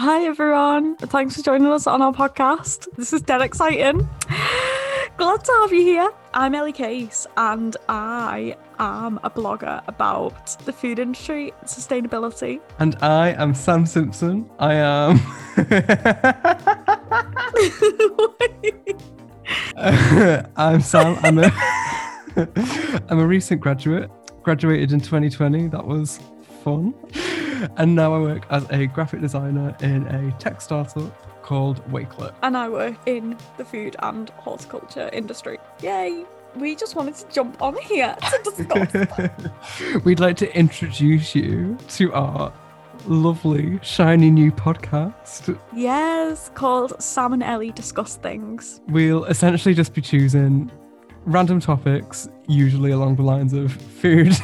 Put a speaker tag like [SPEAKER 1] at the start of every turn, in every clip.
[SPEAKER 1] Hi, everyone. Thanks for joining us on our podcast. This is dead exciting. Glad to have you here. I'm Ellie Case, and I am a blogger about the food industry and sustainability.
[SPEAKER 2] And I am Sam Simpson. I am. I'm Sam. I'm a, I'm a recent graduate. Graduated in 2020. That was fun. And now I work as a graphic designer in a tech startup called Wakelet.
[SPEAKER 1] and I work in the food and horticulture industry. Yay! We just wanted to jump on here to discuss.
[SPEAKER 2] We'd like to introduce you to our lovely, shiny new podcast.
[SPEAKER 1] yes, called Sam and Ellie Discuss Things.
[SPEAKER 2] We'll essentially just be choosing random topics, usually along the lines of food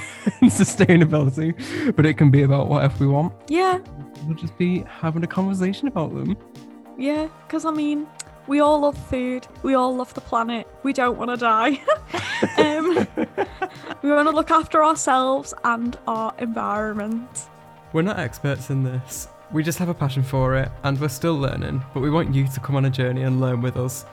[SPEAKER 2] and sustainability, but it can be about whatever we want.
[SPEAKER 1] Yeah,
[SPEAKER 2] We'll just be having a conversation about them.
[SPEAKER 1] yeah, because I mean, we all love food, we all love the planet, we don't want to die. um, we want to look after ourselves and our environment.
[SPEAKER 2] We're not experts in this. We just have a passion for it and we're still learning, but we want you to come on a journey and learn with us.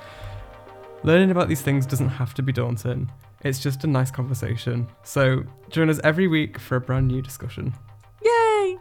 [SPEAKER 2] Learning about these things doesn't have to be daunting, it's just a nice conversation. So join us every week for a brand new discussion. Yay!